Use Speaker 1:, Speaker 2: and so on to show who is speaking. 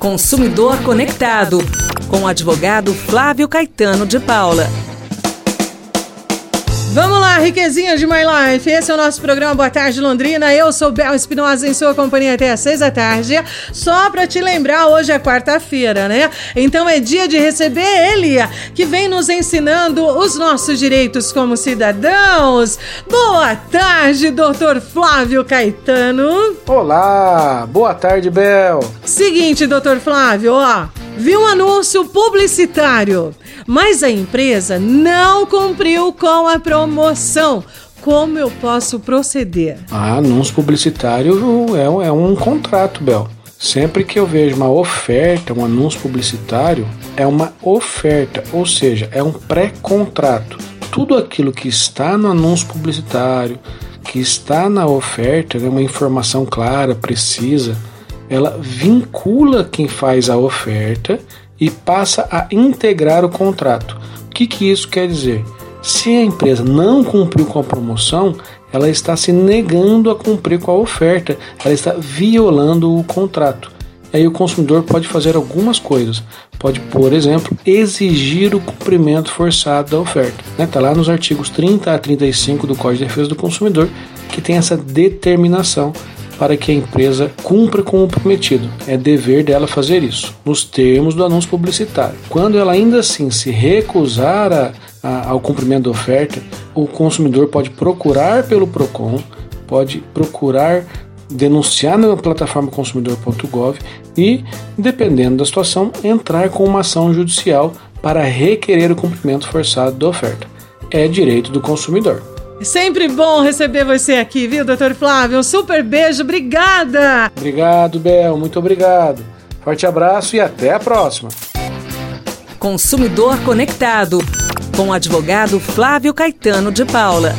Speaker 1: Consumidor Conectado, com o advogado Flávio Caetano de Paula.
Speaker 2: Vamos lá, riquezinha de My Life. Esse é o nosso programa Boa Tarde Londrina. Eu sou Bel Espinosa em sua companhia até às seis da tarde. Só pra te lembrar, hoje é quarta-feira, né? Então é dia de receber ele, que vem nos ensinando os nossos direitos como cidadãos. Boa tarde, doutor Flávio Caetano.
Speaker 3: Olá, boa tarde, Bel.
Speaker 2: Seguinte, doutor Flávio, ó. Vi um anúncio publicitário, mas a empresa não cumpriu com a promoção. Como eu posso proceder?
Speaker 3: Ah, anúncio publicitário é, é um contrato, Bel. Sempre que eu vejo uma oferta, um anúncio publicitário, é uma oferta, ou seja, é um pré-contrato. Tudo aquilo que está no anúncio publicitário, que está na oferta, é uma informação clara, precisa, ela vincula quem faz a oferta e passa a integrar o contrato. O que, que isso quer dizer? Se a empresa não cumpriu com a promoção, ela está se negando a cumprir com a oferta, ela está violando o contrato. Aí o consumidor pode fazer algumas coisas. Pode, por exemplo, exigir o cumprimento forçado da oferta. Está né? Tá lá nos artigos 30 a 35 do Código de Defesa do Consumidor que tem essa determinação para que a empresa cumpra com o prometido. É dever dela fazer isso, nos termos do anúncio publicitário. Quando ela ainda assim se recusar a, a, ao cumprimento da oferta, o consumidor pode procurar pelo PROCON, pode procurar denunciar na plataforma consumidor.gov e, dependendo da situação, entrar com uma ação judicial para requerer o cumprimento forçado da oferta. É direito do consumidor.
Speaker 2: Sempre bom receber você aqui, viu, doutor Flávio? Um super beijo, obrigada!
Speaker 3: Obrigado, Bel, muito obrigado. Forte abraço e até a próxima.
Speaker 1: Consumidor Conectado, com o advogado Flávio Caetano de Paula.